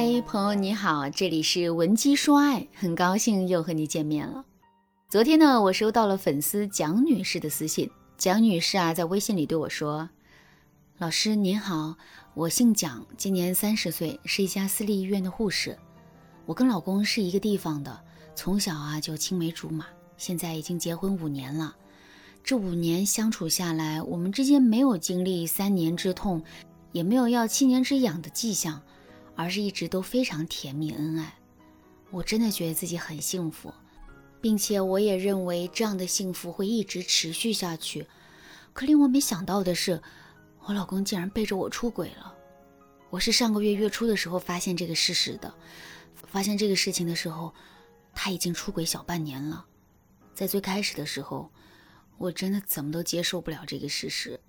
嗨，朋友你好，这里是文姬说爱，很高兴又和你见面了。昨天呢，我收到了粉丝蒋女士的私信。蒋女士啊，在微信里对我说：“老师您好，我姓蒋，今年三十岁，是一家私立医院的护士。我跟老公是一个地方的，从小啊就青梅竹马，现在已经结婚五年了。这五年相处下来，我们之间没有经历三年之痛，也没有要七年之痒的迹象。”而是一直都非常甜蜜恩爱，我真的觉得自己很幸福，并且我也认为这样的幸福会一直持续下去。可令我没想到的是，我老公竟然背着我出轨了。我是上个月月初的时候发现这个事实的，发现这个事情的时候，他已经出轨小半年了。在最开始的时候，我真的怎么都接受不了这个事实。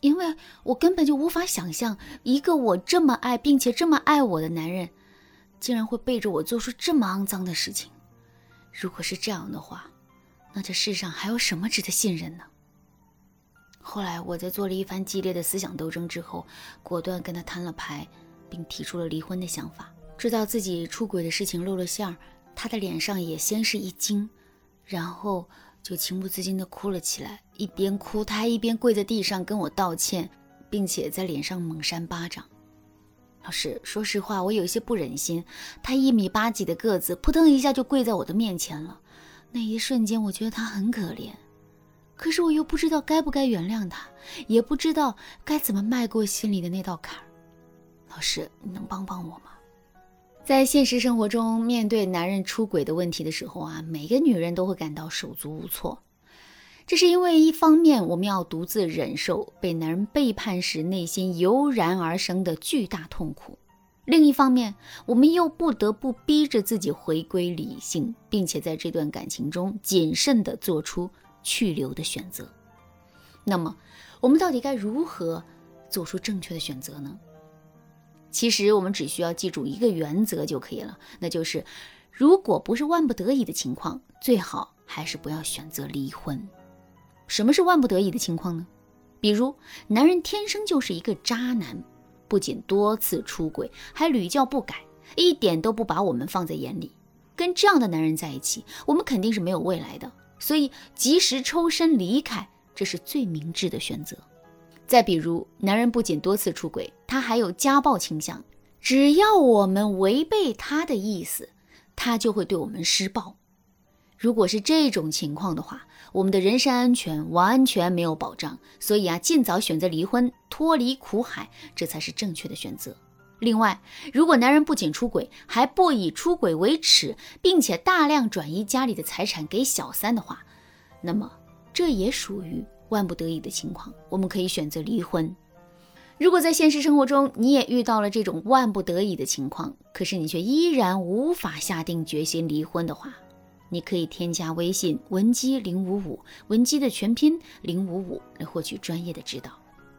因为我根本就无法想象，一个我这么爱并且这么爱我的男人，竟然会背着我做出这么肮脏的事情。如果是这样的话，那这世上还有什么值得信任呢？后来我在做了一番激烈的思想斗争之后，果断跟他摊了牌，并提出了离婚的想法。知道自己出轨的事情露了馅儿，他的脸上也先是一惊，然后。就情不自禁地哭了起来，一边哭，他还一边跪在地上跟我道歉，并且在脸上猛扇巴掌。老师，说实话，我有些不忍心。他一米八几的个子，扑腾一下就跪在我的面前了。那一瞬间，我觉得他很可怜，可是我又不知道该不该原谅他，也不知道该怎么迈过心里的那道坎儿。老师，你能帮帮我吗？在现实生活中，面对男人出轨的问题的时候啊，每个女人都会感到手足无措。这是因为一方面我们要独自忍受被男人背叛时内心油然而生的巨大痛苦，另一方面我们又不得不逼着自己回归理性，并且在这段感情中谨慎地做出去留的选择。那么，我们到底该如何做出正确的选择呢？其实我们只需要记住一个原则就可以了，那就是，如果不是万不得已的情况，最好还是不要选择离婚。什么是万不得已的情况呢？比如男人天生就是一个渣男，不仅多次出轨，还屡教不改，一点都不把我们放在眼里。跟这样的男人在一起，我们肯定是没有未来的。所以及时抽身离开，这是最明智的选择。再比如，男人不仅多次出轨，他还有家暴倾向。只要我们违背他的意思，他就会对我们施暴。如果是这种情况的话，我们的人身安全完全没有保障。所以啊，尽早选择离婚，脱离苦海，这才是正确的选择。另外，如果男人不仅出轨，还不以出轨为耻，并且大量转移家里的财产给小三的话，那么这也属于。万不得已的情况，我们可以选择离婚。如果在现实生活中你也遇到了这种万不得已的情况，可是你却依然无法下定决心离婚的话，你可以添加微信文姬零五五，文姬的全拼零五五来获取专业的指导。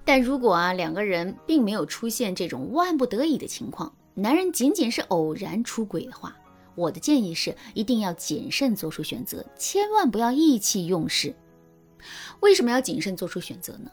但如果啊两个人并没有出现这种万不得已的情况，男人仅仅是偶然出轨的话，我的建议是一定要谨慎做出选择，千万不要意气用事。为什么要谨慎做出选择呢？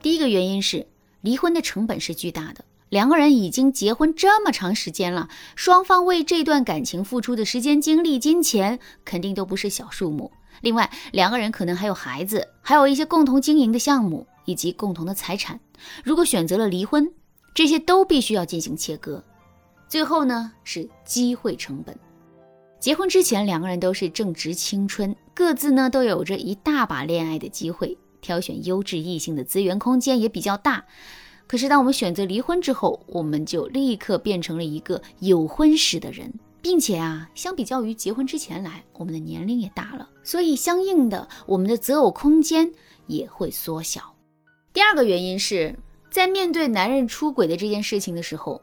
第一个原因是离婚的成本是巨大的，两个人已经结婚这么长时间了，双方为这段感情付出的时间、精力、金钱肯定都不是小数目。另外，两个人可能还有孩子，还有一些共同经营的项目以及共同的财产。如果选择了离婚，这些都必须要进行切割。最后呢，是机会成本。结婚之前，两个人都是正值青春，各自呢都有着一大把恋爱的机会，挑选优质异性的资源空间也比较大。可是，当我们选择离婚之后，我们就立刻变成了一个有婚史的人，并且啊，相比较于结婚之前来，我们的年龄也大了，所以相应的，我们的择偶空间也会缩小。第二个原因是在面对男人出轨的这件事情的时候，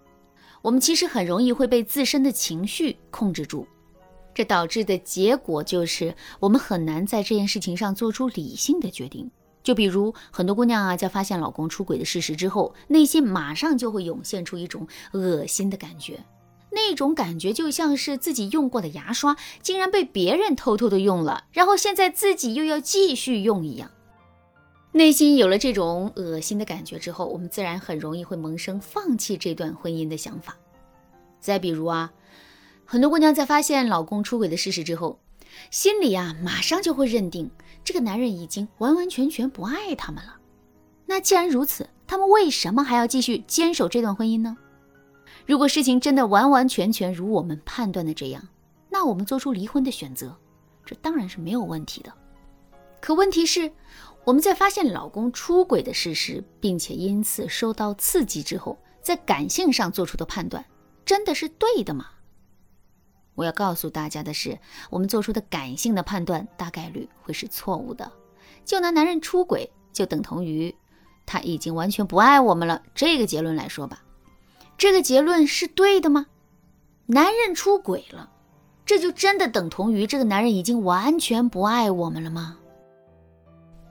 我们其实很容易会被自身的情绪控制住。这导致的结果就是，我们很难在这件事情上做出理性的决定。就比如很多姑娘啊，在发现老公出轨的事实之后，内心马上就会涌现出一种恶心的感觉，那种感觉就像是自己用过的牙刷竟然被别人偷偷的用了，然后现在自己又要继续用一样。内心有了这种恶心的感觉之后，我们自然很容易会萌生放弃这段婚姻的想法。再比如啊，很多姑娘在发现老公出轨的事实之后，心里啊马上就会认定这个男人已经完完全全不爱他们了。那既然如此，他们为什么还要继续坚守这段婚姻呢？如果事情真的完完全全如我们判断的这样，那我们做出离婚的选择，这当然是没有问题的。可问题是，我们在发现老公出轨的事实，并且因此受到刺激之后，在感性上做出的判断，真的是对的吗？我要告诉大家的是，我们做出的感性的判断大概率会是错误的。就拿男人出轨就等同于他已经完全不爱我们了这个结论来说吧，这个结论是对的吗？男人出轨了，这就真的等同于这个男人已经完全不爱我们了吗？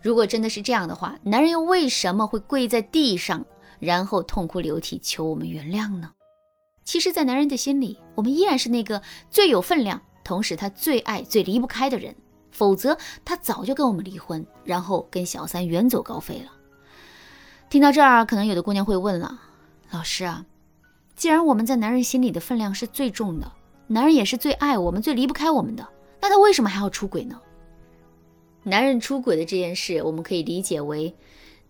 如果真的是这样的话，男人又为什么会跪在地上，然后痛哭流涕求我们原谅呢？其实，在男人的心里，我们依然是那个最有分量，同时他最爱、最离不开的人。否则，他早就跟我们离婚，然后跟小三远走高飞了。听到这儿，可能有的姑娘会问了：老师啊，既然我们在男人心里的分量是最重的，男人也是最爱我们、最离不开我们的，那他为什么还要出轨呢？男人出轨的这件事，我们可以理解为，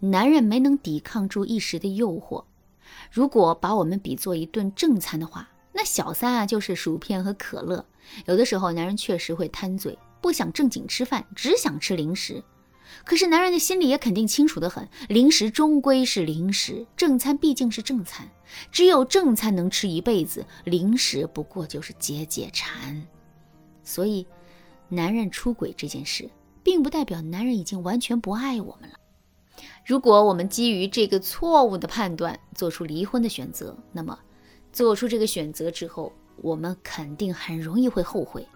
男人没能抵抗住一时的诱惑。如果把我们比作一顿正餐的话，那小三啊就是薯片和可乐。有的时候，男人确实会贪嘴，不想正经吃饭，只想吃零食。可是男人的心里也肯定清楚的很，零食终归是零食，正餐毕竟是正餐，只有正餐能吃一辈子，零食不过就是解解馋。所以，男人出轨这件事。并不代表男人已经完全不爱我们了。如果我们基于这个错误的判断做出离婚的选择，那么做出这个选择之后，我们肯定很容易会后悔。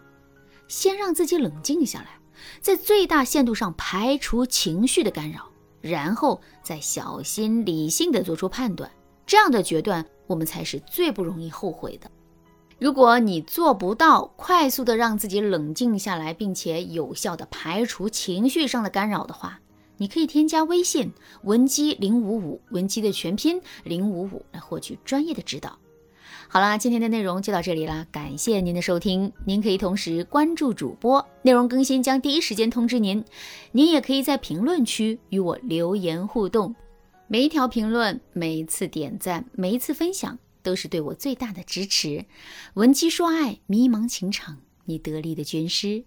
先让自己冷静下来，在最大限度上排除情绪的干扰，然后再小心理性的做出判断，这样的决断我们才是最不容易后悔的。如果你做不到快速的让自己冷静下来，并且有效的排除情绪上的干扰的话，你可以添加微信文姬零五五，文姬的全拼零五五来获取专业的指导。好啦，今天的内容就到这里啦，感谢您的收听。您可以同时关注主播，内容更新将第一时间通知您。您也可以在评论区与我留言互动，每一条评论、每一次点赞、每一次分享。都是对我最大的支持。文姬说爱，迷茫情场，你得力的军师。